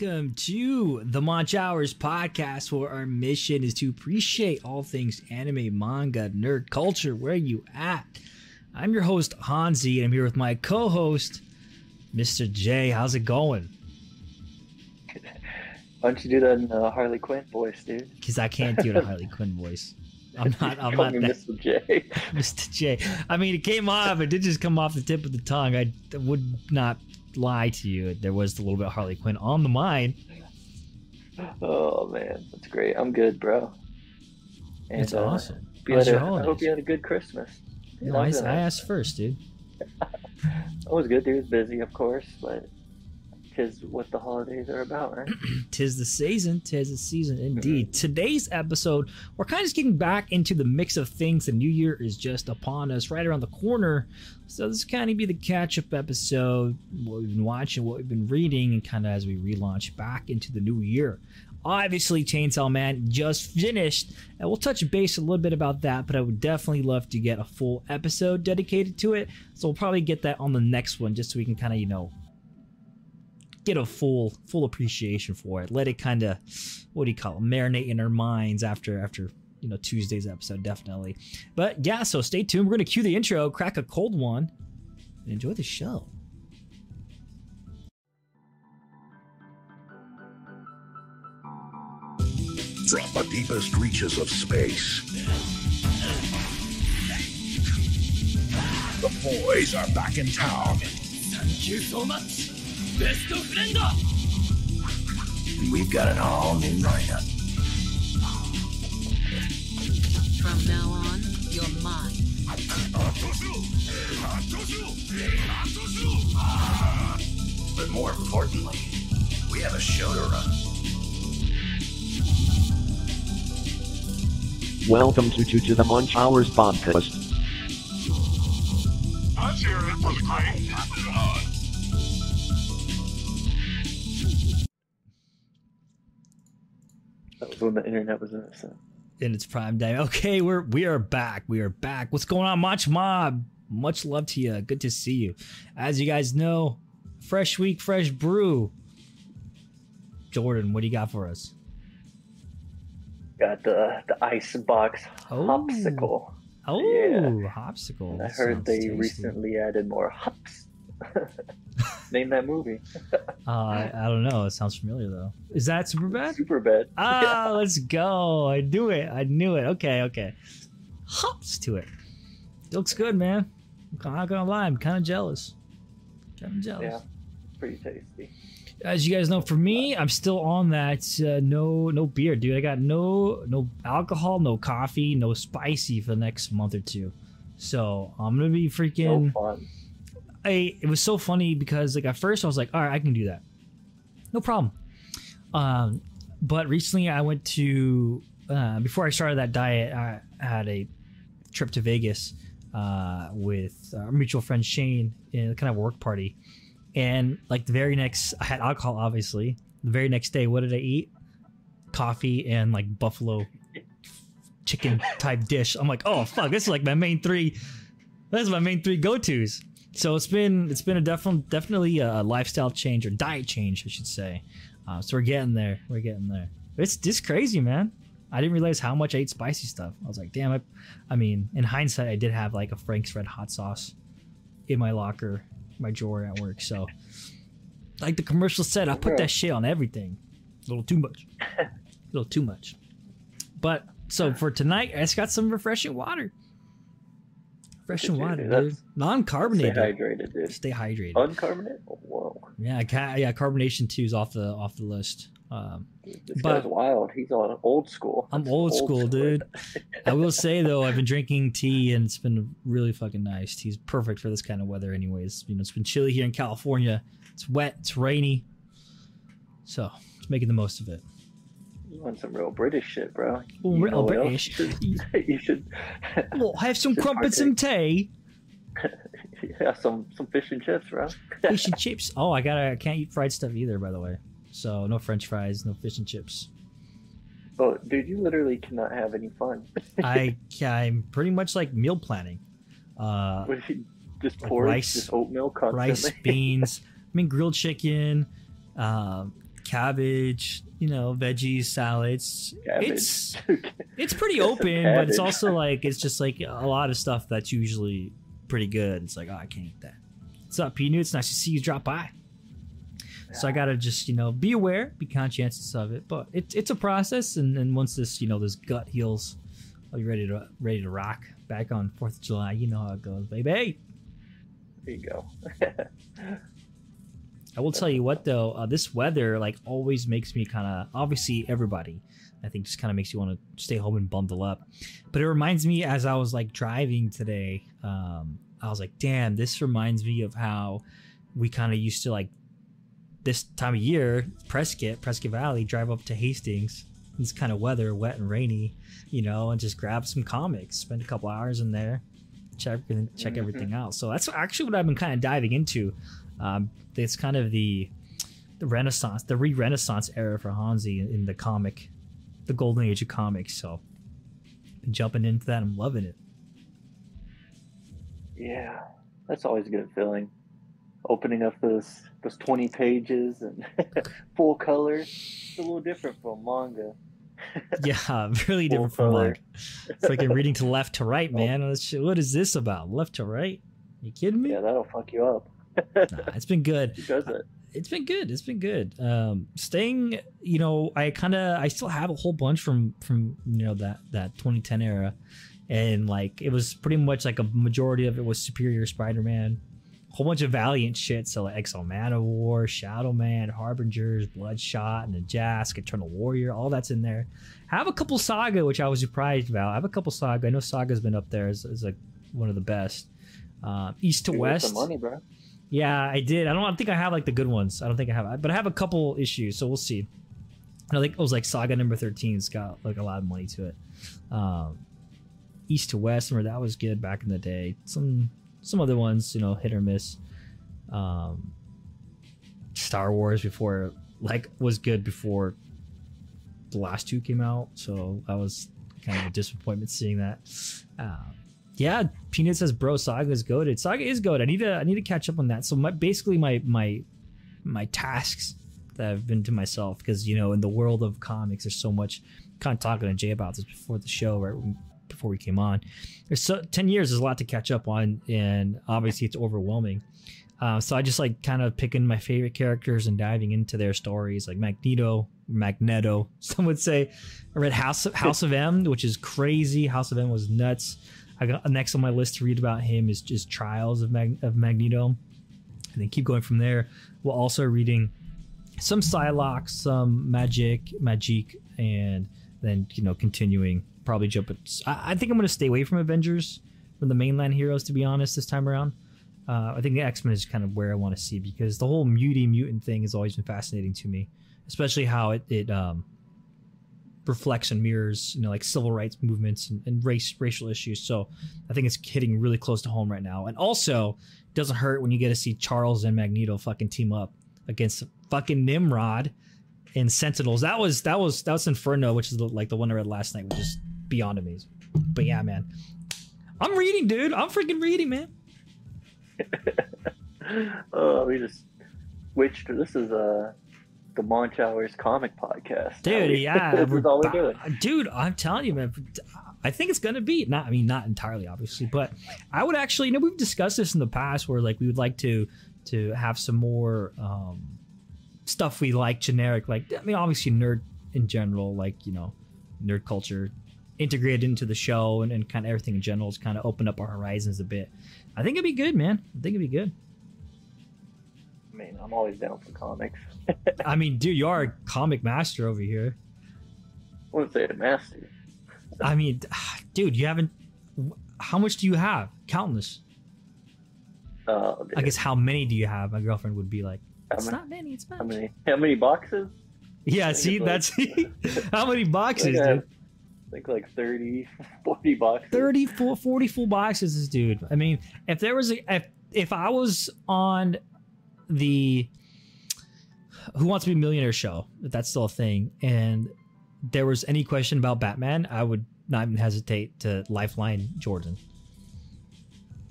welcome to the Munch Hours podcast, where our mission is to appreciate all things anime, manga, nerd culture. Where you at? I'm your host Hansi, and I'm here with my co-host, Mr. J. How's it going? Why don't you do that in uh, Harley Quinn voice, dude? Because I can't do the Harley Quinn voice. I'm not. I'm not that, Mr. J. Mr. J. I mean, it came off. It did just come off the tip of the tongue. I would not lie to you. There was a little bit of Harley Quinn on the mind. Oh man, that's great. I'm good, bro. And, It's uh, awesome. hope you How's had your a- I hope you had a good Christmas. No, I, I asked first, dude. It was good, dude. It was busy, of course, but because what the holidays are about, right? Tis the season, tis the season indeed. Mm-hmm. Today's episode, we're kind of just getting back into the mix of things. The new year is just upon us, right around the corner. So this kind of be the catch-up episode, what we've been watching, what we've been reading, and kind of as we relaunch back into the new year. Obviously, Chainsaw Man just finished, and we'll touch base a little bit about that. But I would definitely love to get a full episode dedicated to it. So we'll probably get that on the next one, just so we can kind of you know get a full full appreciation for it. Let it kind of what do you call it, marinate in our minds after after you know Tuesday's episode, definitely. But yeah, so stay tuned. We're gonna cue the intro, crack a cold one, and enjoy the show. From the deepest reaches of space. The boys are back in town. And we've got an all new lineup. From now on, you're mine. But more importantly, we have a show to run. Welcome to, to, to the Munch Hours podcast. Let's hear it for the great was when the internet was innocent. In its prime time. Okay, we're we are back. We are back. What's going on, Munch Mob? Much love to you. Good to see you. As you guys know, fresh week, fresh brew. Jordan, what do you got for us? Got the the ice box Oh. hopsicle. Oh, Yeah. hopsicle. I heard they tasty. recently added more hops. Name that movie. Uh, I, I don't know. It sounds familiar though. Is that super bad? Super bad. Ah, let's go. I knew it. I knew it. Okay, okay. Hops to it. It looks good, man. I'm not gonna lie. I'm kind of jealous. Kind of jealous. Yeah, pretty tasty. As you guys know, for me, I'm still on that uh, no no beer, dude. I got no no alcohol, no coffee, no spicy for the next month or two. So I'm gonna be freaking. fun. I it was so funny because like at first I was like, all right, I can do that, no problem. Um, but recently I went to uh, before I started that diet, I had a trip to Vegas uh, with our mutual friend Shane in a kind of work party, and like the very next, I had alcohol obviously. The very next day, what did I eat? Coffee and like buffalo chicken type dish. I'm like, oh fuck, this is like my main three. That's my main three go tos. So it's been it's been a definitely definitely a lifestyle change or diet change, I should say. Uh, so we're getting there. We're getting there. It's just crazy, man. I didn't realize how much I ate spicy stuff. I was like, damn. I, I mean, in hindsight, I did have like a Frank's Red Hot Sauce in my locker, my drawer at work. So, like the commercial said, I put that shit on everything. A little too much. A little too much. But so for tonight, I just got some refreshing water. Refreshing Dude, water, dude. Non-carbonated. Stay hydrated, dude. Stay hydrated. Uncarbonated? Whoa. Yeah, ca- yeah. Carbonation two is off the off the list. Um, Dude, This But- guy's wild. He's on old school. I'm That's old school, dude. I will say though, I've been drinking tea and it's been really fucking nice. Tea's perfect for this kind of weather, anyways. You know, it's been chilly here in California. It's wet. It's rainy. So, it's making the most of it. You want some real British shit, bro. You real British. You should. you should Well, have some crumpets and tea, yeah, some some fish and chips, bro. fish and chips. Oh, I gotta. I can't eat fried stuff either, by the way. So no French fries, no fish and chips. Oh, dude, you literally cannot have any fun. I I'm pretty much like meal planning. Uh, What if you just Like pour rice- just oatmeal constantly? rice, beans. I mean, grilled chicken, um, cabbage, you know, veggies, salads. Cabbage. It's it's pretty open, but it's also like it's just like a lot of stuff that's usually pretty good. It's like, oh, I can't eat that. What's up, P It's nice to see you drop by. So I gotta just you know be aware, be conscientious of it. But it's it's a process, and, and once this you know this gut heals, I'll be ready to ready to rock back on Fourth of July. You know how it goes, baby. there you go. I will tell you what though, uh, this weather like always makes me kind of obviously everybody I think just kind of makes you want to stay home and bundle up. But it reminds me as I was like driving today, um, I was like, damn, this reminds me of how we kind of used to like this time of year, Prescott, Prescott Valley, drive up to Hastings. This kind of weather, wet and rainy, you know, and just grab some comics, spend a couple hours in there, check check Mhm. everything out. So that's actually what I've been kind of diving into. Um, it's kind of the the Renaissance, the re-Renaissance era for Hansi in, in the comic, the golden age of comics. So, been jumping into that. I'm loving it. Yeah, that's always a good feeling. Opening up those those twenty pages and full color. It's a little different from manga. Yeah, really different from color. Manga. It's like freaking reading to left to right, man. What is- What is this about? Left to right? You kidding me? Yeah, that'll fuck you up. Nah, it's been good. It? it's been good. It's been good. Um staying you know i kind of i still have a whole bunch from from you know that that 2010 era. And like it was pretty much like a majority of it was superior spider-man. A whole bunch of valiant shit. So like exo of war shadow man harbingers bloodshot and the jask eternal warrior all that's in there. I have a couple saga which i was surprised about. I have a couple saga. I know saga's been up there as, as like one of the best. Um, east to You west. money, bro. Yeah, I did. I don't. I think I have like the good ones. I don't think I have, but I have a couple issues, so we'll see. I think it was like Saga number 13's got like a lot of money to it. Um, East to West, remember that was good back in the day. Some some other ones, you know, hit or miss. Um, Star Wars before like was good before the last two came out, so that was kind of a disappointment seeing that. Um, yeah, Peanut says, "Bro, Saga is goaded. Saga is good. I need to I need to catch up on that." So my basically my my my tasks that I've been to myself because you know in the world of comics, there's so much. Kind of talking to Jay about this before the show, right before we came on. There's so ten years. There's a lot to catch up on, and obviously it's overwhelming. Uh, so I just like kind of picking my favorite characters and diving into their stories, like Magneto, Magneto. Some would say I read House House of M, which is crazy. House of M was nuts. I got next on my list to read about him is just Trials of, Mag- of Magneto, and then keep going from there. While also reading some Psylocke, some Magik, Magik, and then you know continuing. Probably jump. I, I think I'm going to stay away from Avengers from the mainland heroes to be honest this time around. Uh, I think the X Men is kind of where I want to see because the whole muty mutant thing has always been fascinating to me, especially how it it um, reflects and mirrors you know like civil rights movements and, and race racial issues. So I think it's hitting really close to home right now, and also doesn't hurt when you get to see Charles and Magneto fucking team up against fucking Nimrod and Sentinels. That was that was that was Inferno, which is the, like the one I read last night, which is beyond amazing. But yeah, man, I'm reading, dude. I'm freaking reading, man. Oh, we just switched. This is uh, the Munch Hours comic podcast. Dude yeah this is all we're doing. dude i'm telling you man i think it's gonna be not i mean not entirely obviously but i would actually you know we've discussed this in the past where like we would like to to have some more um stuff we like generic like i mean obviously nerd in general like you know nerd culture integrated into the show and, and kind of everything in general is kind of open up our horizons a bit i think it'd be good man i think it'd be good mean, I'm always down for comics. i mean dude you are a comic master over here I wouldn't say a master. I mean, dude, you haven't. How much do you have? Countless. Uh, I guess how many do you have? My girlfriend would be like, how it's many, not many. It's how many? How many boxes? Yeah, think see, it's that's how many boxes, I dude. think like 30, 40 boxes. 30, full- 40 full boxes, this dude. I mean, if there was a, if if I was on the Who Wants to Be a Millionaire show, if that's still a thing, and there was any question about Batman, I would not even hesitate to lifeline Jordan.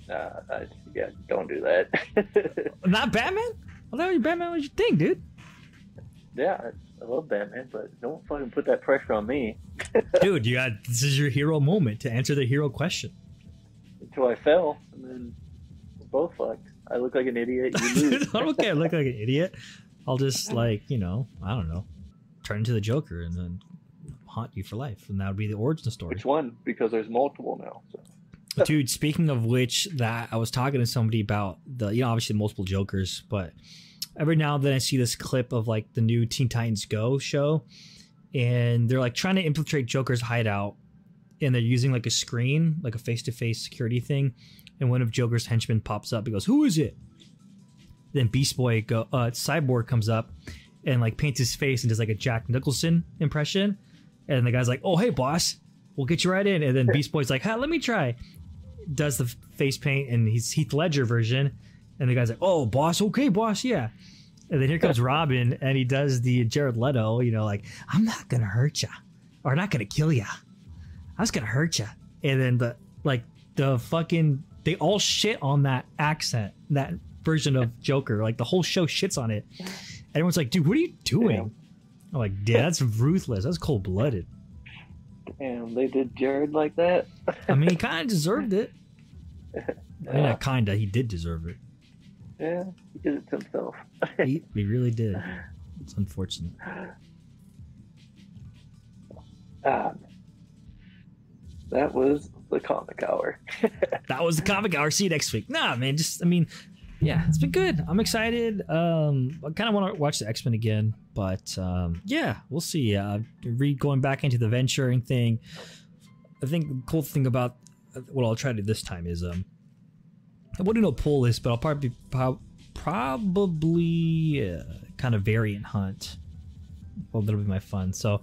Uh, I, yeah, don't do that. Not Batman? I thought Batman was your thing, dude. Yeah, I, I love Batman, but don't fucking put that pressure on me Dude, you got this is your hero moment to answer the hero question. until I fell, and then we're both fucked. I look like an idiot. I don't care. I look like an idiot. I'll just like you know, I don't know, turn into the Joker and then haunt you for life, and that would be the origin story. Which one? Because there's multiple now. So. Dude, speaking of which, that I was talking to somebody about the you know obviously multiple Jokers, but every now and then I see this clip of like the new Teen Titans Go show, and they're like trying to infiltrate Joker's hideout, and they're using like a screen, like a face to face security thing, and one of Joker's henchmen pops up. He goes, "Who is it?" Then Beast Boy go, uh, Cyborg comes up, and like paints his face and does like a Jack Nicholson impression, and the guy's like, "Oh hey boss, we'll get you right in," and then Beast Boy's like, "Ha, let me try." Does the face paint and he's Heath Ledger version, and the guy's like, "Oh boss, okay boss, yeah." And then here comes Robin, and he does the Jared Leto, you know, like, I'm not gonna hurt ya, or not gonna kill ya. I was gonna hurt ya. And then the like the fucking they all shit on that accent, that version of Joker. Like the whole show shits on it. Everyone's like, dude, what are you doing? I'm like, yeah, that's ruthless. That's cold blooded. Damn, they did Jared like that. I mean, he kind of deserved it. I mean, kinda. He did deserve it. yeah, he did it to himself. He, he really did. It's unfortunate. Um, that was the comic hour. that was the comic hour. See you next week. Nah, man, just I mean, yeah, it's been good. I'm excited. Um, I kind of want to watch the X Men again, but um, yeah, we'll see. Uh, re going back into the venturing thing. I think the cool thing about what I'll try to do this time is um, I wouldn't know pull this, but I'll probably prob- probably uh, kind of variant hunt. Well, that'll be my fun. So,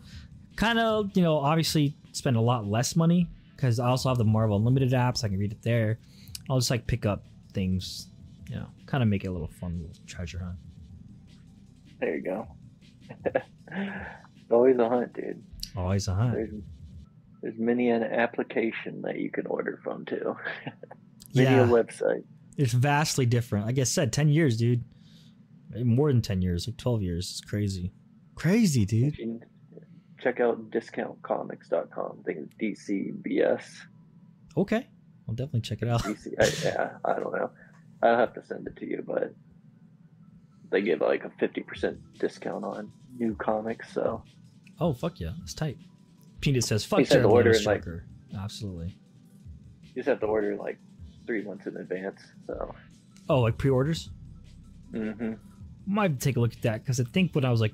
kind of you know, obviously spend a lot less money because I also have the Marvel Unlimited apps. I can read it there. I'll just like pick up things, you know, kind of make it a little fun little treasure hunt. There you go. Always a hunt, dude. Always a hunt. There's there's many an application that you can order from too. many Yeah, a website. it's vastly different. Like I said, ten years, dude. More than ten years, like twelve years. It's crazy, crazy, dude. Check out discountcomics.com. I think it's DCBS. Okay, I'll definitely check it out. DC. I, yeah, I don't know. I'll have to send it to you, but they give like a fifty percent discount on new comics. So Oh fuck yeah, it's tight. Peanut says, "Fuck to order like- Absolutely. you just have to order like three months in advance. So Oh, like pre-orders. Mm hmm might have to take a look at that because I think when I was like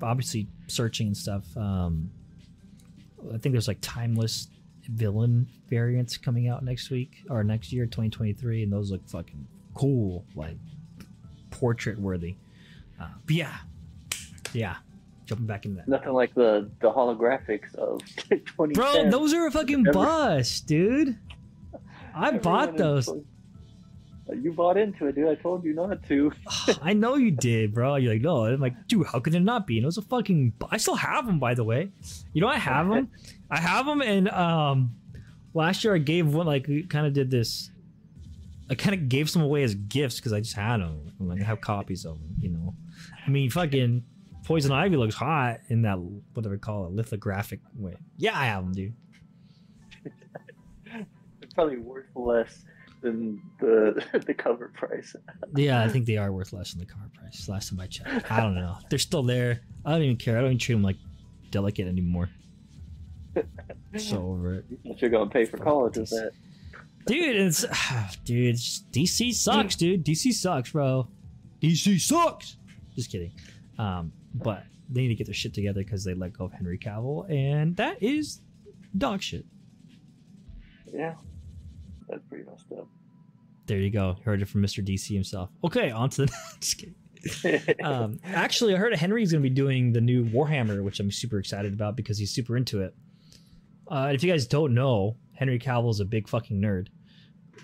obviously searching and stuff, um, I think there's like timeless villain variants coming out next week or next year, 2023, and those look fucking cool, like portrait worthy. Uh, but yeah, yeah, jumping back into that. nothing like the the holographics of 2010. Bro, those are a fucking Every- bust, dude. I bought Everyone those. You bought into it, dude. I told you not to. I know you did, bro. You're like, no. I'm like, dude, how could it not be? And it was a fucking. I still have them, by the way. You know, I have them. I have them, and um, last year I gave one. Like, we kind of did this. I kind of gave some away as gifts because I just had them. I'm like, I have copies of them. You know, I mean, fucking Poison Ivy looks hot in that whatever call it lithographic way. Yeah, I have them, dude. It's probably worth less than the the cover price. Yeah, I think they are worth less than the cover price. Last time I checked, I don't know. They're still there. I don't even care. I don't even treat them like delicate anymore. So over it, What you're gonna pay for college with that? dude. It's dude. It's, DC sucks, dude. DC sucks, bro. DC sucks. Just kidding. Um, but they need to get their shit together because they let go of Henry Cavill, and that is dog shit. Yeah, that's pretty messed up. There you go. Heard it from Mr. DC himself. Okay, on to the next. um, actually, I heard Henry's going to be doing the new Warhammer, which I'm super excited about because he's super into it. Uh, if you guys don't know, Henry Cavill's a big fucking nerd,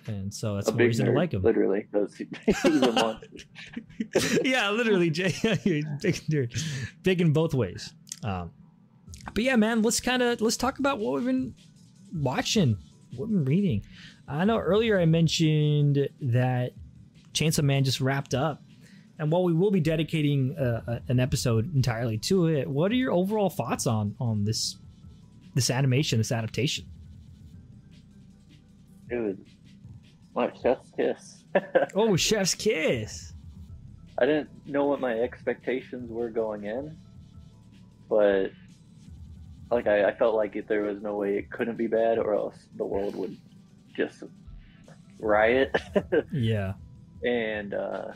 and so that's a one reason nerd, to like him. Literally, yeah, literally, Jay, big nerd, big in both ways. Um, but yeah, man, let's kind of let's talk about what we've been watching, what we've been reading. I know earlier I mentioned that Chainsaw Man just wrapped up. And while we will be dedicating uh, an episode entirely to it, what are your overall thoughts on on this this animation, this adaptation? Dude, my chef's kiss. Oh, Chef's Kiss. I didn't know what my expectations were going in, but like I, I felt like if there was no way it couldn't be bad, or else the world would just riot. Yeah. and uh,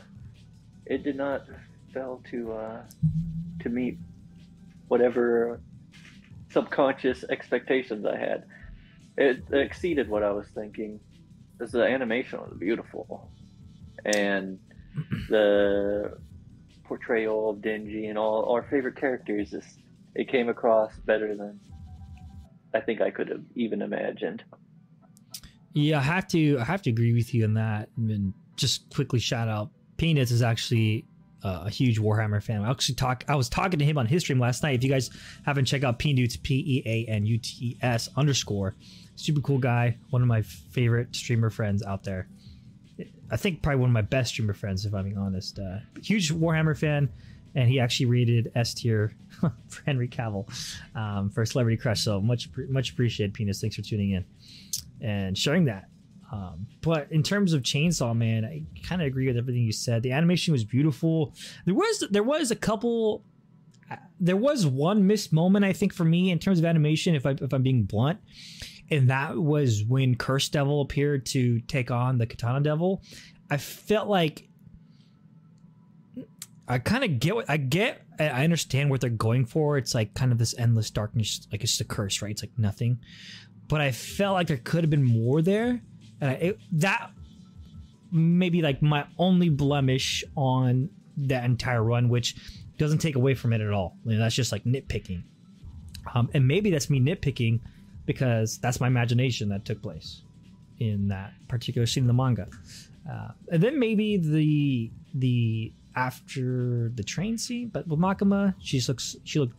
it did not fail to uh, to meet whatever subconscious expectations I had. It exceeded what I was thinking. Because the animation was beautiful, and the portrayal of Denji and all our favorite characters is it came across better than I think I could have even imagined. Yeah, I have to I have to agree with you on that. And just quickly shout out Peanuts is actually uh, a huge Warhammer fan. I actually talk I was talking to him on his stream last night. If you guys haven't checked out Peanuts, P E A N U T E S underscore, super cool guy, one of my favorite streamer friends out there. I think probably one of my best streamer friends, if I'm being honest. Uh, huge Warhammer fan, and he actually rated S tier for Henry Cavill um, for Celebrity Crush. So much much appreciated, Peanuts. Thanks for tuning in and sharing that. Um, but in terms of Chainsaw Man, I kind of agree with everything you said. The animation was beautiful. There was there was a couple. There was one missed moment I think for me in terms of animation. If I if I'm being blunt, and that was when Curse Devil appeared to take on the Katana Devil. I felt like I kind of get what I get. I understand what they're going for. It's like kind of this endless darkness, like it's a curse, right? It's like nothing. But I felt like there could have been more there, and I, it, that maybe like my only blemish on that entire run, which doesn't take away from it at all. You know, that's just like nitpicking. Um, and maybe that's me nitpicking because that's my imagination that took place in that particular scene in the manga. Uh, and then maybe the the after the train scene, but with Makima, she looks she looked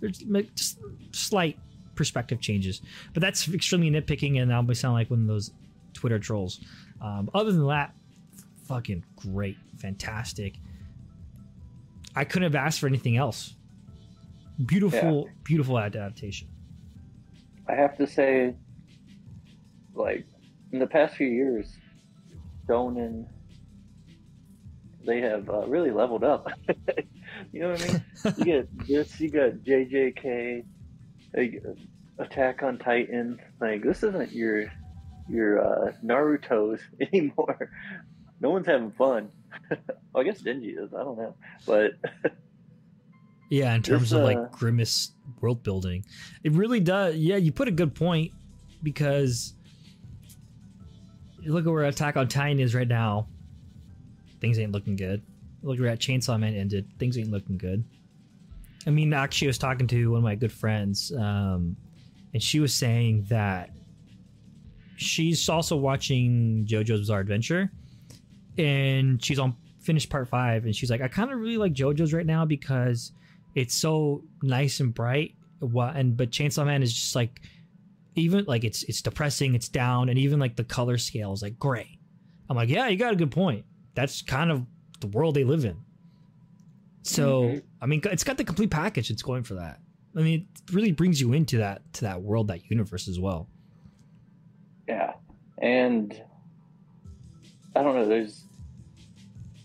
there's just slight perspective changes, but that's extremely nitpicking, and I'll be sound like one of those Twitter trolls. Um, other than that, fucking great, fantastic. I couldn't have asked for anything else. Beautiful, beautiful adaptation. I have to say, like, in the past few years, Shonen, they have uh, really leveled up. you know what I mean? You get this, you got JJK, like, Attack on Titan. Like, this isn't your your uh, Naruto's anymore. No one's having fun. well, I guess Denji is. I don't know, but Yeah, in terms of uh, like grimace world building, it really does. Yeah, you put a good point because look at where Attack on Titan is right now. Things ain't looking good. Look where Chainsaw Man ended. Things ain't looking good. I mean, actually, I was talking to one of my good friends, um, and she was saying that she's also watching JoJo's Bizarre Adventure, and she's on finished part five, and she's like, I kind of really like JoJo's right now because it's so nice and bright. Wha- And but Chainsaw Man is just like, even like it's it's depressing, it's down, and even like the color scale is like gray. I'm like, yeah, you got a good point. That's kind of the world they live in. So Mhm. I mean, it's got the complete package. It's going for that. I mean, it really brings you into that to that world, that universe as well. Yeah, and I don't know. There's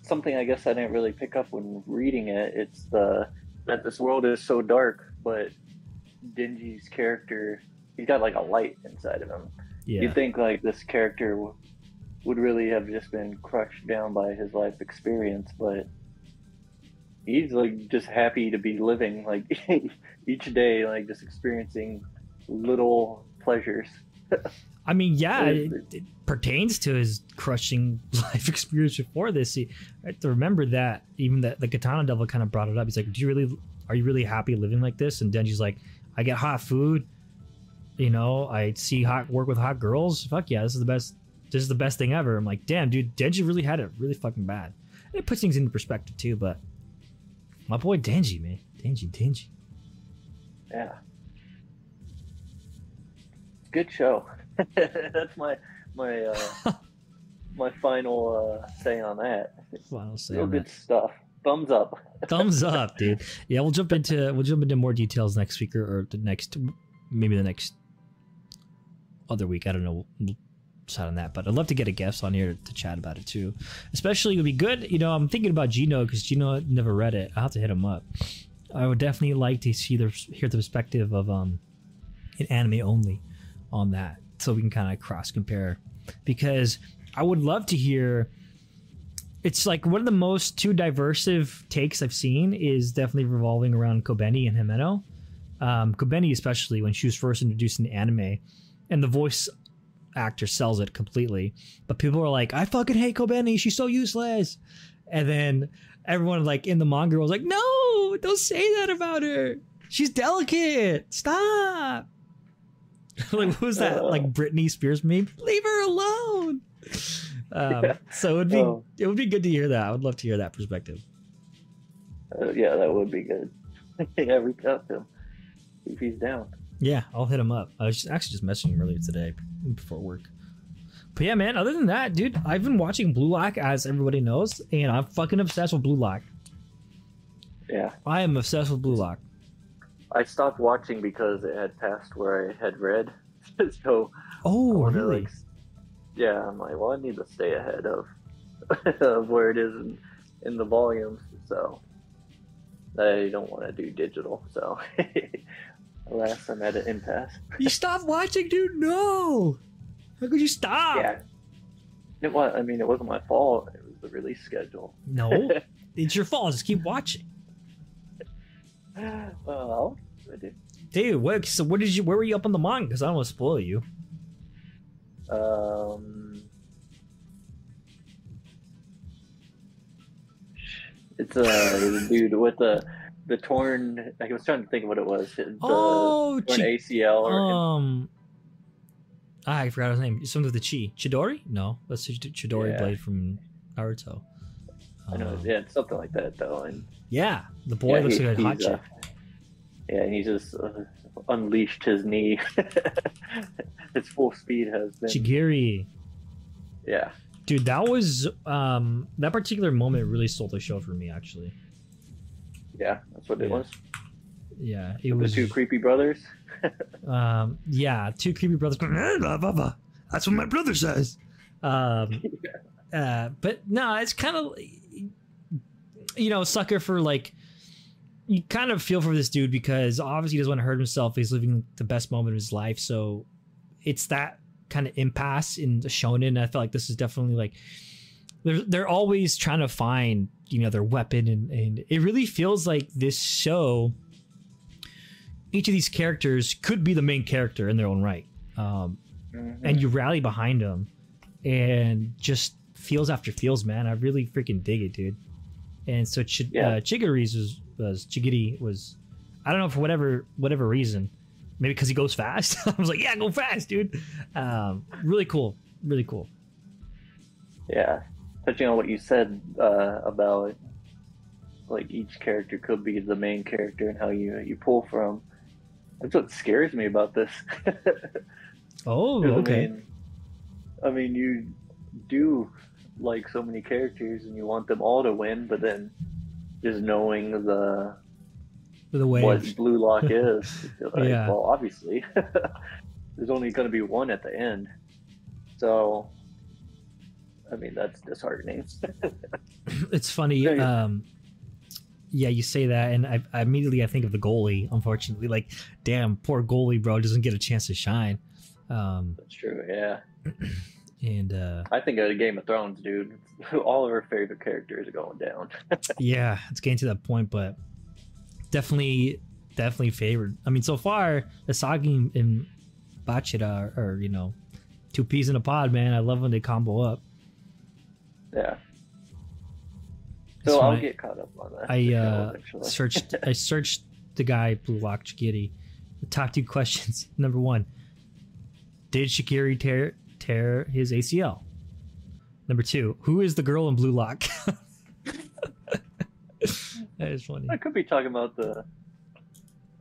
something I guess I didn't really pick up when reading it. It's the that this world is so dark, but Denji's character, he's got like a light inside of him. Yeah. You'd think like this character w- would really have just been crushed down by his life experience, but he's like just happy to be living like each day, like just experiencing little pleasures. I mean, yeah, It- it, pertains to his crushing life experience before this. You have to remember that even that the Katana Devil kind of brought it up. He's like, "Do you really? Are you really happy living like this?" And Denji's like, "I get hot food. You know, I see hot work with hot girls. Fuck yeah, this is the best. This is the best thing ever." I'm like, "Damn, dude, Denji really had it really fucking bad." And it puts things into perspective too. But my boy Denji, man, Denji, Denji. Yeah. Good show. That's my my uh my final uh, say on that. Final say Real good that. stuff. Thumbs up. Thumbs up, dude. Yeah, we'll jump into we'll jump into more details next week or, or the next maybe the next other week. I don't know. We'll decide on that, but I'd love to get a guest on here to chat about it too. Especially it would be good. You know, I'm thinking about Gino because Gino never read it. I'll have to hit him up. I would definitely like to see the hear the perspective of um an anime only on that, so we can kind of cross compare. Because I would love to hear it's like one of the most two diversive takes I've seen is definitely revolving around Kobeni and Himeno. Um, Kobeni, especially when she was first introduced in anime, and the voice actor sells it completely. But people are like, "I fucking hate Kobeni. She's so useless." And then everyone like in the manga was like, "No, don't say that about her. She's delicate. Stop." like who's that? Like Britney Spears meme? Leave her alone. Um, Yeah. So it would be Oh. it would be good to hear that. I would love to hear that perspective. Uh, yeah, that would be good. yeah, reach out to him if he's down. Yeah, I'll hit him up. I was just, actually just messaging him earlier today before work. But yeah, man. Other than that, dude, I've been watching Blue Lock as everybody knows, and I'm fucking obsessed with Blue Lock. Yeah, I am obsessed with Blue Lock. I stopped watching because it had passed where I had read. so Oh, really? like, yeah, I'm like, well, I need to stay ahead of of where it is in, in the volumes. So I don't want to do digital. So alas, I'm at an impasse. you stopped watching, dude? No. How could you stop? Yeah. It was. I mean, it wasn't my fault. It was the release schedule. No, it's your fault. Just keep watching, Well, I did. dude. What? So what did you? Where were you up on the manga? Because I don't want to spoil you. Um, it's a dude with the the torn. I was trying to think of what it was. The Oh, torn Chi- ACL or Um, ah, I forgot his name. Something with the Chi. Chidori? No, that's Chidori Yeah. blade from Naruto. I know, Um, yeah, it's something like that though. And yeah, the boy yeah, looks he- like a hot uh, chick. yeah, and he just uh, unleashed his knee. his full speed has been. Chigiri. yeah, Dude, that was um that particular moment really stole the show for me. Actually, yeah, that's what it Yeah. was. yeah, it The was. two creepy brothers. um, yeah, two creepy brothers. That's what my brother says. Um, uh, but no, it's kind of you know sucker for like you kind of feel for this dude because obviously he doesn't want to hurt himself. He's living the best moment of his life, so it's that kind of impasse in the shonen. I feel like this is definitely like they're they're always trying to find you know their weapon, and and it really feels like this show. Each of these characters could be the main character in their own right. Um, Mhm. and you rally behind them and just feels after feels man i really freaking dig it dude and so Ch- Yeah. uh, chigiri's was was chigiri was i don't know for whatever whatever reason maybe because he goes fast i was like yeah go fast dude um really cool really cool Yeah, touching on what you said uh, about like each character could be the main character and how you you pull from. That's what scares me about this. oh, okay I mean, I mean, you do like so many characters and you want them all to win, but then just knowing the the way what Blue Lock is, like, Yeah. well, obviously, there's only going to be one at the end. So, I mean, that's disheartening. it's funny um yeah you say that and I, I immediately i think of the goalie unfortunately like damn poor goalie bro doesn't get a chance to shine um that's true. Yeah. and uh I think of Game of Thrones, dude. All of our favorite characters are going down. yeah it's getting to that point but definitely definitely favored i mean so far Isagi and bachira are, are you know two peas in a pod man i love when they combo up Yeah. So I'll funny. get caught up on that. I uh, searched. I searched the guy Blue Lock Chigiri. The top two questions. Number one: Did Chigiri tear tear his ACL? Number two: Who is the girl in Blue Lock? that is funny. I could be talking about the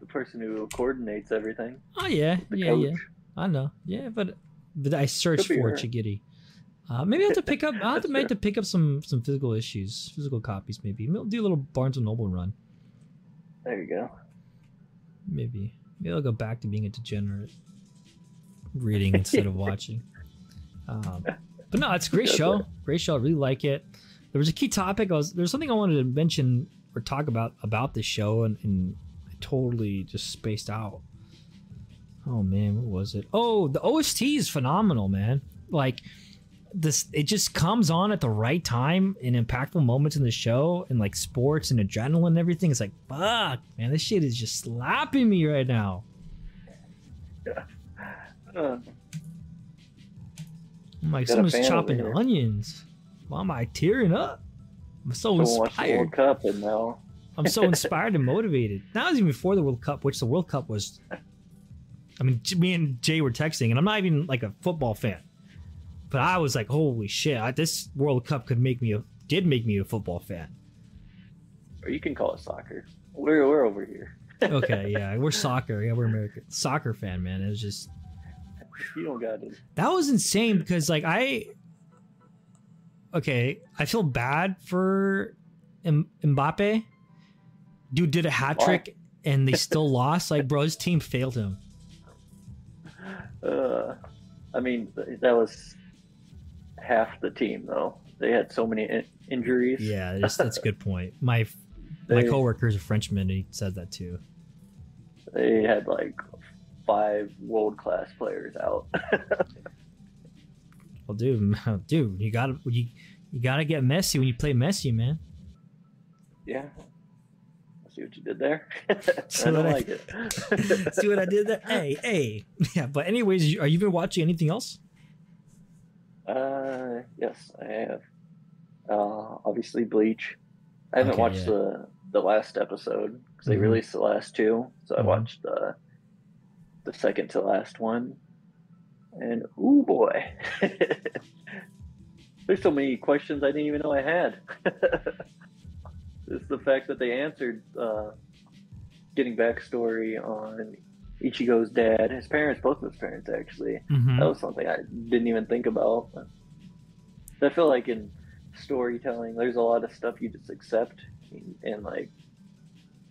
the person who coordinates everything. Oh yeah, yeah, coach. yeah. I know. Yeah, but but I searched for her. Chigiri. Uh, maybe I have to pick up. I'll have to maybe have to pick up some some physical issues, physical copies. Maybe I'll do a little Barnes and Noble run. There you go. Maybe maybe I'll go back to being a degenerate, reading instead of watching. Um, but no, it's a great show. Great show. I really like it. There was a key topic. I was there's something I wanted to mention or talk about about this show, and, and I totally just spaced out. Oh man, what was it? Oh, the OST is phenomenal, man. Like this, it just comes on at the right time in impactful moments in the show, and like sports and adrenaline and everything. It's like, fuck, man, this shit is just slapping me right now. I'm like, someone's chopping onions. Why am I tearing up? I'm so someone inspired. World Cup, and now I'm so inspired and motivated. That was even before the World Cup, which the World Cup was. I mean, me and Jay were texting, and I'm not even like a football fan, but I was like, "Holy shit! I, this World Cup could make me a did make me a football fan." or you can call it soccer. We're we're over here. Okay, yeah, we're soccer. Yeah, we're American soccer fan, man. It was just You don't got it. that was insane because like I. Okay, I feel bad for M- Mbappe. Dude did a hat trick and they still lost. Like, bro, his team failed him. Uh, I mean, that was half the team, though. They had so many in- injuries. Yeah, that's, that's a good point. My my coworker is a Frenchman. And he said that too. They had like five world class players out. Well, dude, dude, you gotta you you gotta get messy when you play messy, man. yeah. See what you did there? See I don't I- like it. See what I did there? Hey, hey. Yeah, but anyways, are you been watching anything else? Yes, I have. Uh, obviously Bleach. I haven't Okay, watched yeah. the the last episode because they Mhm. released the last two, so I Mhm. watched the the second to last one, and oh boy, there's so many questions I didn't even know I had. it's the fact that they answered uh, getting backstory on Ichigo's dad, his parents, both of his parents actually. Mm-hmm. That was something I didn't even think about. I feel like in storytelling, there's a lot of stuff you just accept, and like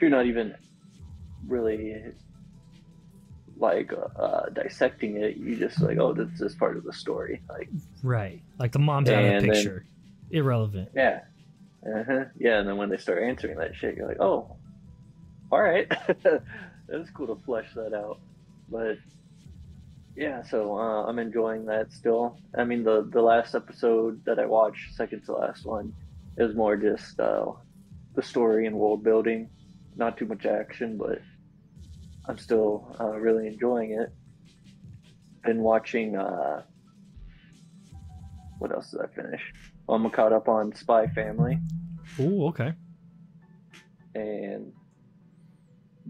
you're not even really like uh, dissecting it. You just like, oh, this is part of the story. Like, Right, like the mom's out of And the then- picture. Irrelevant. yeah, uh-huh. yeah. And then when they start answering that shit, you're like, oh, all right, that's cool to flesh that out. But yeah, so uh, I'm enjoying that still. I mean, the the last episode that I watched, second to last one, is more just uh, the story and world building. Not too much action, but I'm still uh, really enjoying it. Been watching. Uh, what else did I finish? Well, I'm caught up on Spy Family, Oh, okay. and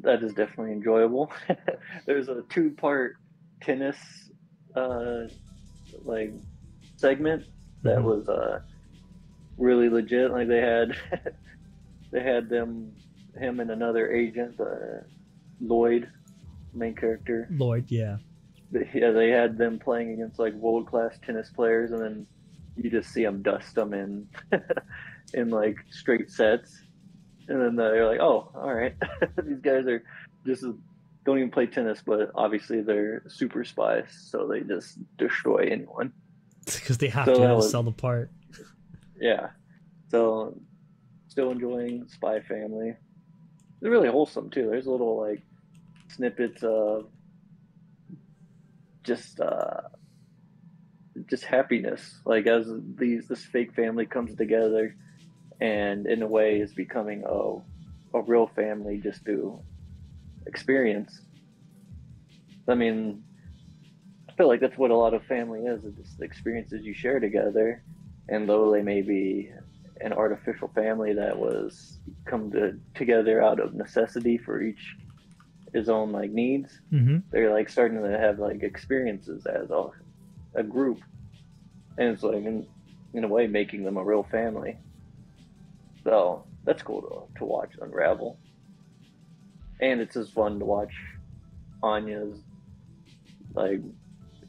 that is definitely enjoyable. There's a two-part tennis uh, like segment that Mhm. was uh, really legit. Like they had they had them him and another agent, uh, Lloyd, main character. Lloyd, yeah. Yeah, they had them playing against like world class tennis players, and then you just see them dust them in in like straight sets, and then they're like, "Oh, all right, these guys are just don't even play tennis, but obviously they're super spies, so they just destroy anyone." Because they have So to was- sell the part. Yeah, so still enjoying Spy Family. It's really wholesome too. There's little like snippets of just uh just happiness like as these this fake family comes together and in a way is becoming a, a real family just through experience. I mean i feel like that's what a lot of family is it's just the experiences you share together. And though they may be an artificial family that was come to, together out of necessity for each his own like needs Mm-hmm. they're like starting to have like experiences as a, a group. And it's like in, in a way making them a real family. So that's cool to, to watch unravel and it's just fun to watch anya's like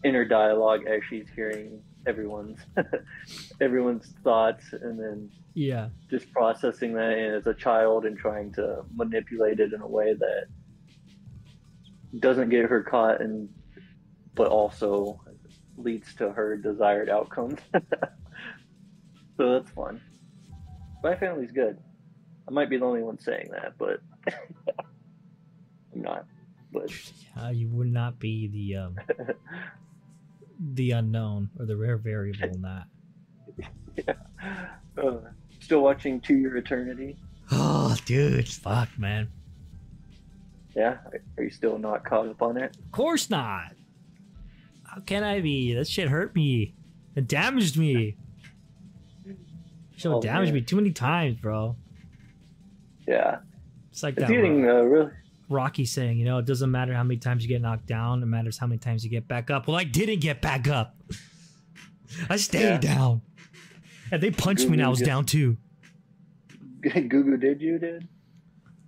inner dialogue as she's hearing everyone's everyone's thoughts and then Yeah. just processing that and as a child and trying to manipulate it in a way that doesn't get her caught and but also leads to her desired outcomes. so that's fun. My family's good. I might be the only one saying that, but I'm not. But Uh, you would not be the um, the unknown or the rare variable in that. uh, still watching To Your Eternity. Oh, dude, fuck, man. Yeah, are you still not caught up on it? Of course not. How can I be? That shit hurt me. It damaged me. Show Oh, damaged man. me too many times, bro. Yeah, It's like it's that getting uh, really. Rocky saying, you know, it doesn't matter how many times you get knocked down. It matters how many times you get back up. Well, I didn't get back up. I stayed Yeah. down. And they punched me and I was down too. Gugu did you did?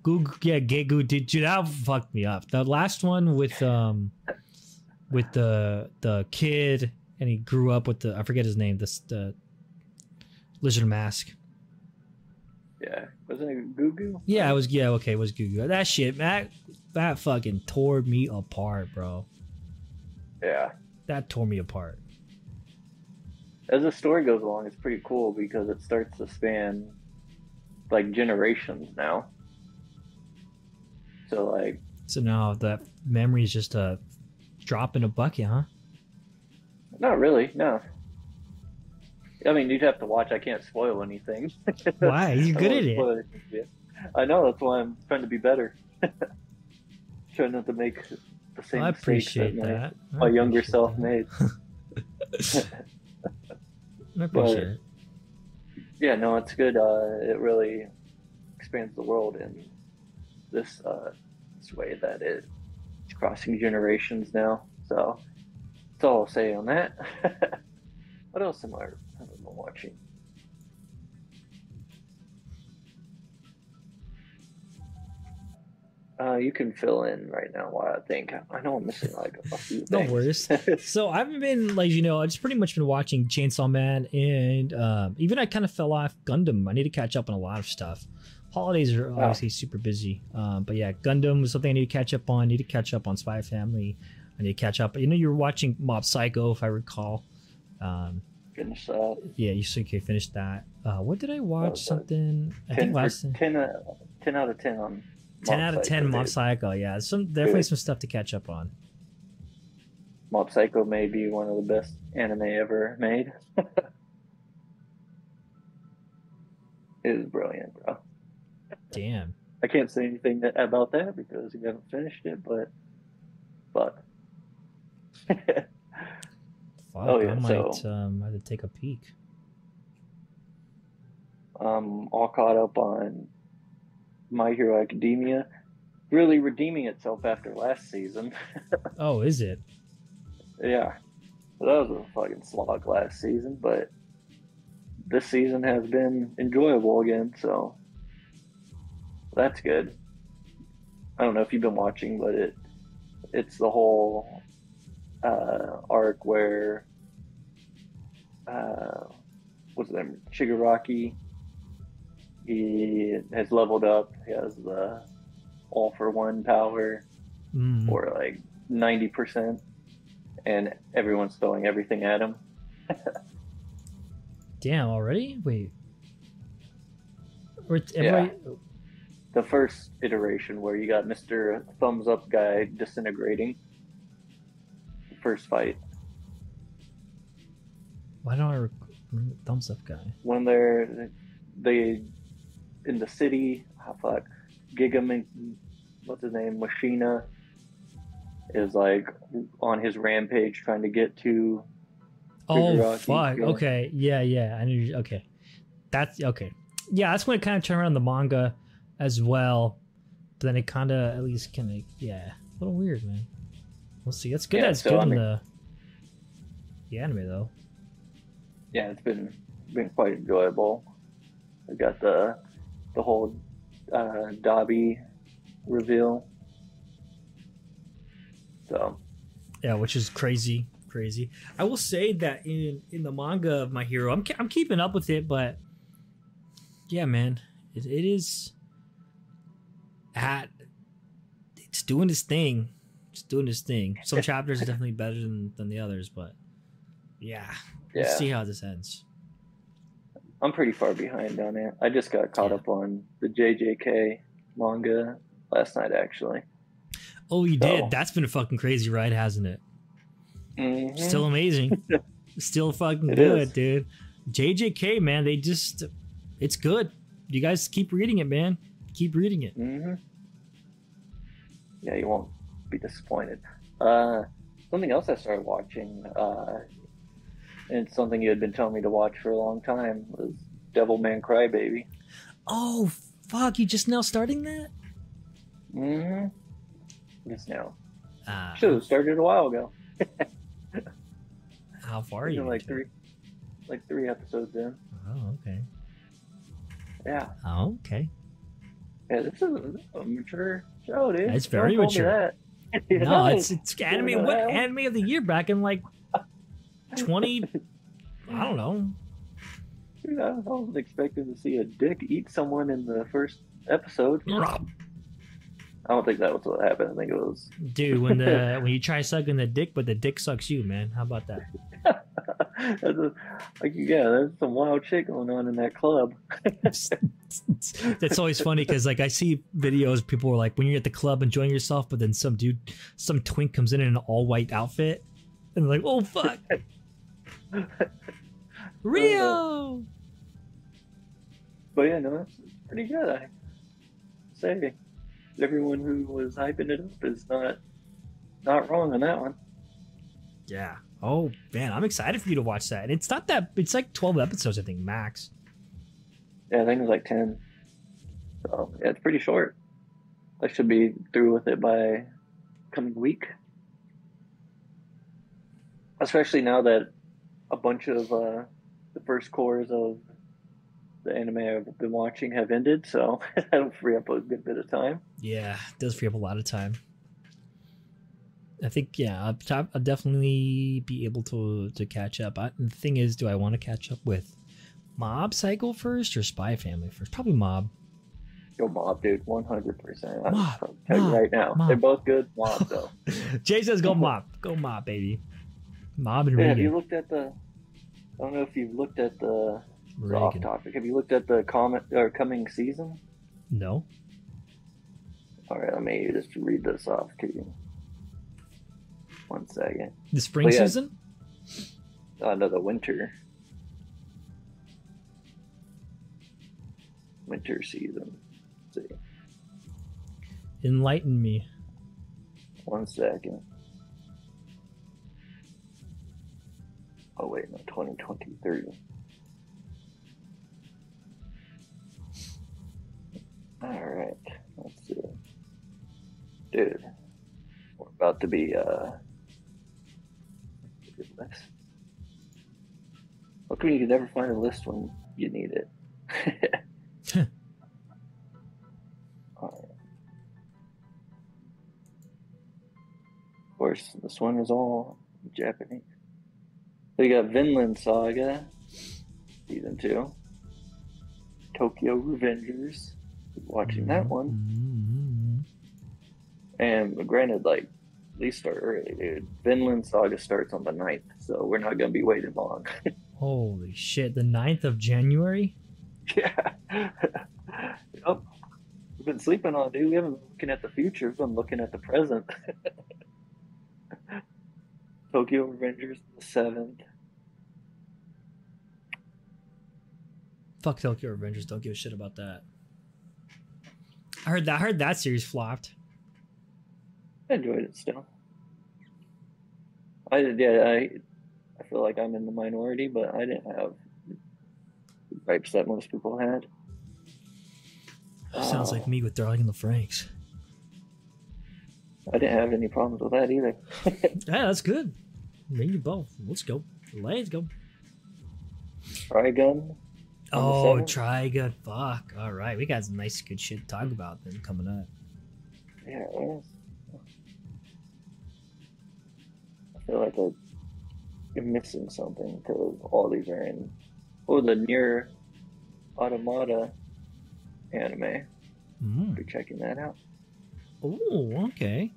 Google, yeah, Gugu did you that fucked me up. The last one with um with the the kid and he grew up with the I forget his name, this the lizard mask. Yeah, wasn't it Gugu? Yeah, it was yeah, okay, it was Gugu. That shit, that that fucking tore me apart, bro. Yeah. That tore me apart. As the story goes along, it's pretty cool because it starts to span like generations now. So like, So now that memory is just a drop in a bucket, huh? not really, no. I mean, you'd have to watch. I can't spoil anything. Why? You're good at it. for. I know. That's why I'm trying to be better. trying not to make the same I mistakes appreciate that my, that. I my younger self that. made. I appreciate it. yeah, no, it's good. Uh, it really expands the world in this uh, this way that it, it's crossing generations now. So that's all I'll say on that. what else am I, watching? Uh, you can fill in right now while I think. I know I'm missing like a few No worries. So I've been like you know I just pretty much been watching Chainsaw Man and um, even I kind of fell off Gundam. I need to catch up on a lot of stuff. Holidays are Wow. obviously super busy, um, but yeah, Gundam was something I need to catch up on. I need to catch up on Spy Family. I need to catch up. You know, you were watching Mob Psycho, if I recall. Um, Finish that. yeah, okay, finished that. Uh, what did I watch? Something I 10, think last 10, uh, 10 out of 10 on 10 Mob out of 10 Psycho, Mob dude. Psycho. Yeah, some definitely Good. some stuff to catch up on. Mob Psycho may be one of the best anime ever made. it is brilliant, bro. Damn. I can't say anything that, about that because you haven't finished it, but but Fuck, Oh, yeah, I might so- um, have to take a peek. I'm all caught up on My Hero Academia, really redeeming itself after last season. Oh, is it? yeah, that was a fucking slog last season, but this season has been enjoyable again, so that's good. I don't know if you've been watching, but it it's the whole uh, arc where uh, what's his name Shigaraki. He has leveled up. He has the all for one power Mm. or like ninety percent, and everyone's throwing everything at him. Damn, already? Wait. Or it's Yeah. everybody. The first iteration where you got Mister Thumbs Up guy disintegrating. First fight Why don't I rec- remember thumbs up guy? when they're they in the city. Oh, fuck, Giga, what's his name? Machina is like on his rampage trying to get to. Oh fuck. Okay. Yeah, yeah. I knew. Okay. That's okay. Yeah, that's when it kind of turned around the manga as well. But then it kind of at least kind of yeah, a little weird, man. We'll see. That's good. Yeah, that's so, good I in the the anime though. yeah, it's been been quite enjoyable. I got the the whole uh, Dabi reveal. So Yeah, which is crazy. crazy. I will say that in in the manga of My Hero, I'm I'm keeping up with it, but yeah, man, it, it is at it's doing its thing. It's doing its thing. Some chapters are definitely better than, than the others, but yeah, Yeah, let's see how this ends. I'm pretty far behind on it. I just got caught Yeah. up on the JJK manga last night, actually. Oh, you So- did. That's been a fucking crazy ride, hasn't it? Mhm. Still amazing. Still fucking It good, is. dude. JJK, man, they just it's good. You guys keep reading it, man. Keep reading it. hmm Yeah, you won't be disappointed. Uh, something else I started watching, uh, and it's something you had been telling me to watch for a long time, was Devilman Crybaby. Oh fuck, you just now starting that? hmm Just now. Uh, Should have started a while ago. how far are you? like three, like three episodes in. Oh, okay. Yeah, Oh, okay. yeah. This is a mature show, dude. It's very mature. No, it's it's anime What the what hell? anime of the year back in like twenty I don't know. Dude, I wasn't expecting to see a dick eat someone in the first episode. I don't think that was what happened. I think it was Dude, when the when you try sucking the dick, but the dick sucks you, man. How about that? that's a, like yeah, there's some wild shit going on in that club. That's always funny because like I see videos, people are like, when you're at the club enjoying yourself, but then some dude, some twink comes in in an all white outfit, and like, oh fuck, Rio. But yeah, no, it's pretty good. I say everyone who was hyping it up is not not wrong on that one. Yeah. Oh man, I'm excited for you to watch that. It's not that. It's like 12 episodes, I think, max. Yeah, I think it's like ten. So yeah, it's pretty short. I should be through with it by coming week. Especially now that a bunch of uh, the first cores of the anime I've been watching have ended, so that'll free up a good bit of time. Yeah, it does free up a lot of time. I think yeah, I'll, top- I'll definitely be able to to catch up. I, the thing is, do I want to catch up with Mob Psycho first or Spy Family first? Probably Mob. Go mob, dude, one hundred percent. I'm Mob, you right now, mob. they're both good. Mob though. Jay says go Mob, go Mob, baby. Mob and yeah, have you looked at the? I don't know if you've looked at the. Off topic. Have you looked at the comment or coming season? No. All right, let me just read this off to you. One second. The spring yeah. season. Oh, no, the winter. Winter season. Let's see. Enlighten me. One second. Oh, wait, no, 2023. Alright, let's see. Dude, we're about to be, uh. List. How come you can never find a list when you need it? Of course, this one is all Japanese. You got Vinland Saga, season two. Tokyo Revengers, watching that one. Mm-hmm. And granted, like, these start early, dude. Vinland Saga starts on the 9th, so we're not gonna be waiting long. Holy shit! The 9th of January. yeah. yep. We've been sleeping on, it, dude. We haven't been looking at the future. We've been looking at the present. Tokyo Revengers the seventh. Fuck Tokyo Revengers. Don't give a shit about that. I heard that. I heard that series flopped. I enjoyed it still. I did, yeah. I feel like I'm in the minority, but I didn't have the gripes that most people had. Sounds Oh. like me with Darling in the Franxx. I didn't have any problems with that either. Yeah, that's good. Me and you both. Let's go. Let's go. Trigun. Oh, good. Fuck. All right, we got some nice, good shit to talk about then coming up. Yeah. I feel like I you're missing something because all these are in. Oh, the near automata anime. Mm. Be checking that out. Oh, okay.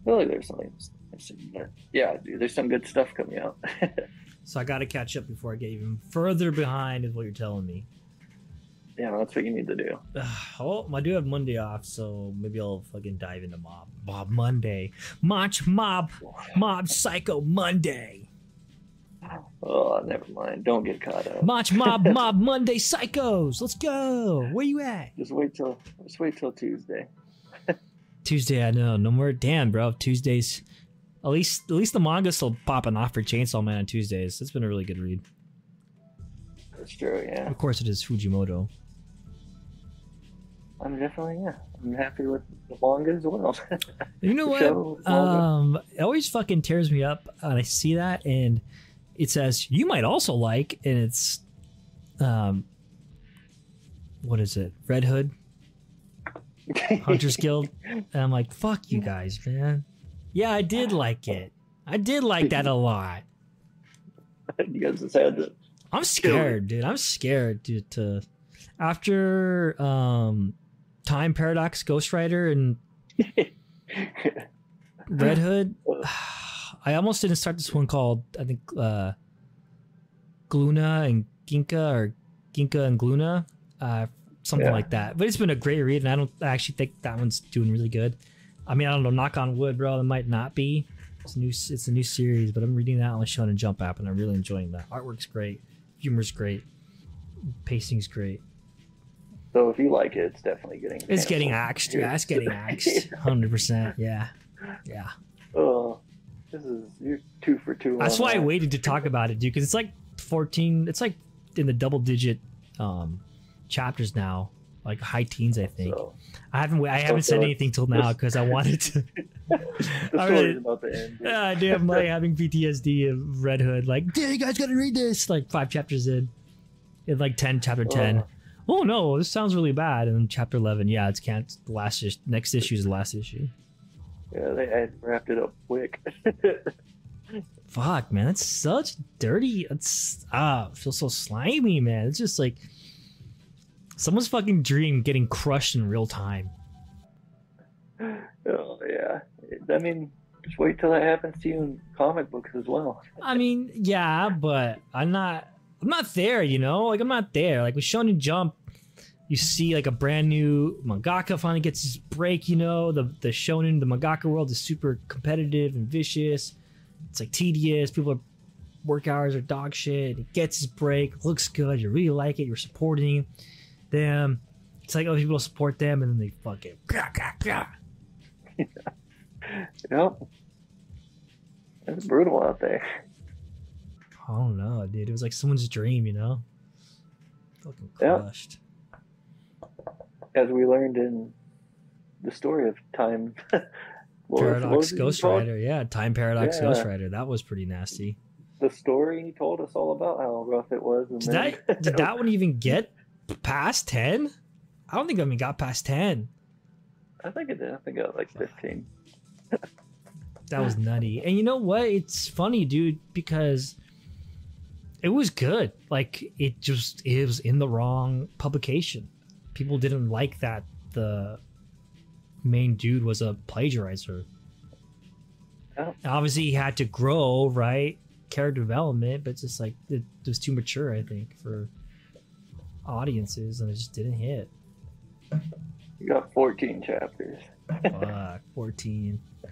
I feel like there's something missing. But yeah, dude, there's some good stuff coming out. So I got to catch up before I get even further behind, is what you're telling me. Yeah, that's what you need to do. oh, I do have Monday off, so maybe I'll fucking dive into Mob. Mob Monday. March Mob. Mob Psycho Monday. Oh, never mind. Don't get caught up. March Mob Mob Monday Psychos. Let's go. Where you at? Just wait till just wait till Tuesday. Tuesday, I know. No more. Damn, bro. Tuesdays. At least, at least the manga's still popping off for Chainsaw Man on Tuesdays. It's been a really good read. That's true. Yeah, Of course, it is Fujimoto. I'm definitely yeah. I'm happy with the manga as well. You know what? Show. Um, it always fucking tears me up when I see that, and it says you might also like, and it's, um, what is it? Red Hood Hunters Guild. And I'm like, fuck you guys, man. Yeah, I did like it. I did like that a lot. you guys. I'm scared, dude. I'm scared, dude. To after um, Time Paradox, Ghost Rider, and Red Hood. I almost didn't start this one called I think uh, Gluna and Ginka or Ginka and Gluna, uh, something Yeah. like that. But it's been a great read, and I don't actually think that one's doing really good. I mean, I don't know. Knock on wood, bro. It might not be. It's a new. It's a new series, but I'm reading that on the Shonen Jump app, and I'm really enjoying that. Artwork's great, humor's great, pacing's great. So if you like it, it's definitely getting. It's getting axed. Yeah, it's getting axed. Hundred percent. Yeah, yeah. Oh, this is you're two for two. That's why I waited to talk about it, dude, because it's like 14. It's like in the double digit um, chapters now, like high teens, I think. So, I haven't I haven't said anything till now because I wanted to. I really- about to end. dude. Yeah, dude, I'm like having PTSD of Red Hood. Like, dude, you guys gotta read this. Like five chapters in, in like 10, chapter 10. Oh. Oh no, this sounds really bad. And then chapter 11, yeah, it's can't. The last is- next issue is the last issue. Yeah, they had wrapped it up quick. Fuck, man, that's such dirty. It's ah, it feels so slimy, man. It's just like someone's fucking dream getting crushed in real time. oh yeah, I mean, just wait till that happens to you in comic books as well. I mean, yeah, but I'm not. I'm not there. You know, like I'm not there. Like with Shonen Jump, you see like a brand new mangaka finally gets his break. You know, the the Shonen, the mangaka world is super competitive and vicious. It's like tedious. People are work hours are dog shit. He gets his break, looks good. You really like it. You're supporting them. It's like other people support them, and then they fucking. Yep, it's brutal out there. I don't know, dude. It was like someone's dream, you know. Fucking Yeah. crushed. As we learned in the story of time. what was- what Paradox Ghost? Rider, yeah, Time Paradox Yeah. Ghost Rider. That was pretty nasty. The story he told us all about how rough it was. And Did then, that did that one even get past ten? I don't think I even got past ten. I think it did. I think it got like fifteen. That was nutty. And you know what? It's funny, dude, because it was good. Like it just is in the wrong publication. People didn't like that the main dude was a plagiarizer. Oh. Obviously, he had to grow, right? Character development, but just like it was too mature, I think, for audiences, and it just didn't hit. You got fourteen chapters. Fuck, fourteen. I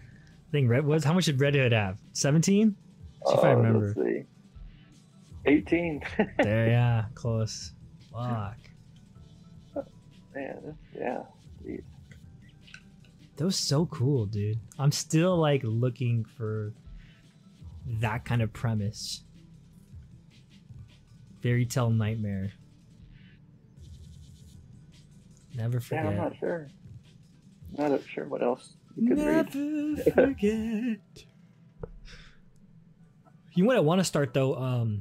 think Red was how much did Red Hood have? Seventeen. See if I Uh, remember. Let's see. Eighteen. There, yeah, close. Fuck. Man, yeah. That was so cool, dude. I'm still like looking for that kind of premise. Fairy tale nightmare. Never forget. Yeah, I'm not sure. Not sure what else you could read. Never forget. You know what I want to start though? Um,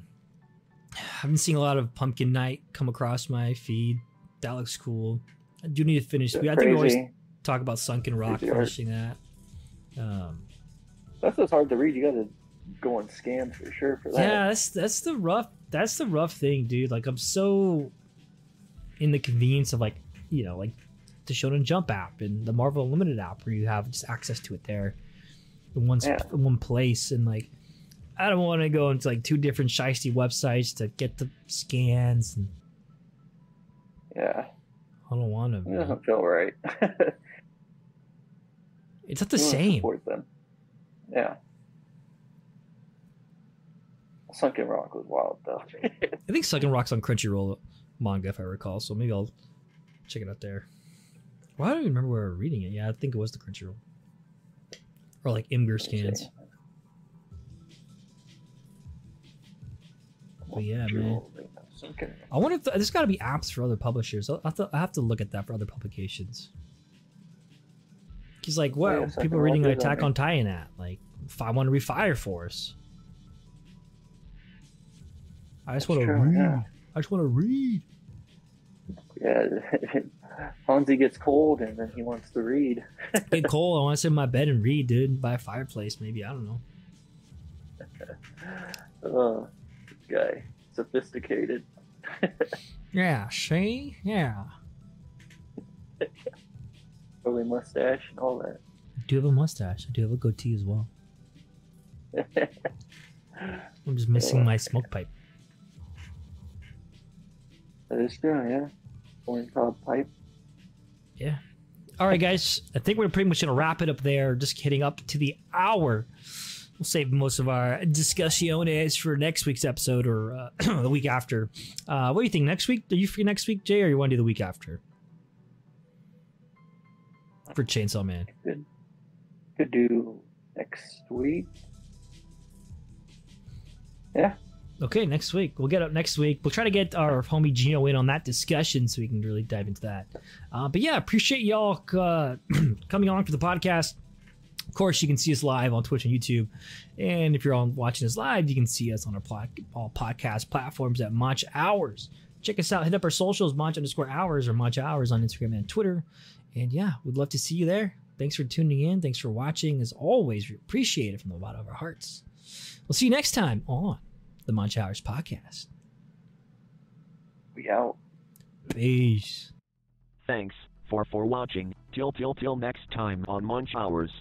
I've been seeing a lot of Pumpkin Night come across my feed. That looks cool. I do need to finish. I think we always talk about Sunken Rock, Crazy art. finishing that. Um, That's just hard to read. You got to go on scan for sure for that. Yeah, that's that's the rough that's the rough thing, dude. Like I'm so in the convenience of like you know like the Shonen Jump app and the Marvel Unlimited app where you have just access to it there in one Yeah. in one place and like I don't want to go into like two different shisty websites to get the scans and Yeah, I don't want it to. doesn't feel right. It's not the same. Support them. Yeah. Sunken Rock was wild though. I think Sunken Rock's on Crunchyroll manga if I recall, so maybe I'll check it out there. Well, I don't even remember where I was reading it. Yeah, I think it was the Crunchyroll. Or like Imgur scans. But yeah, man. Rock. I wonder if there's got to be apps for other publishers. I'll have, to, I have to look at that for other publications. He's like, what oh, Yeah, are people reading Rock is on Attack there. on Titan at? Like, if I want to read Fire Force. I just want to read. yeah. I just want to read. Yeah, Hansi gets cold and then he wants to read. Get cold. I want to sit in my bed and read, dude. By a fireplace, maybe. I don't know. Oh, guy, sophisticated. Yeah, see? Yeah. Curly mustache and all that. I do have a mustache. I do have a goatee as well. I'm just missing my smoke pipe. That is true, yeah. Corn cob pipe. Yeah. All right, guys. I think we're pretty much going to wrap it up there. Just hitting up to the hour. We'll save most of our discussiones for next week's episode or uh, the week after. Uh, what do you think? Next week? Are you free next week, Jay, or you want to do the week after? For Chainsaw Man. Could could do next week. Yeah. Okay, next week. We'll get up next week. We'll try to get our homie Gino in on that discussion so we can really dive into that. Uh, but yeah, appreciate y'all uh, coming on for the podcast. Of course, you can see us live on Twitch and YouTube. And if you're on watching us live, you can see us on our pla- all podcast platforms at Munch Hours. Check us out. Hit up our socials, Munch underscore hours or Munch Hours on Instagram and Twitter. And yeah, we'd love to see you there. Thanks for tuning in. Thanks for watching. As always, we appreciate it from the bottom of our hearts. We'll see you next time on the Munch Hours podcast. We out. Peace. Thanks for for watching. Till till till next time on Munch Hours.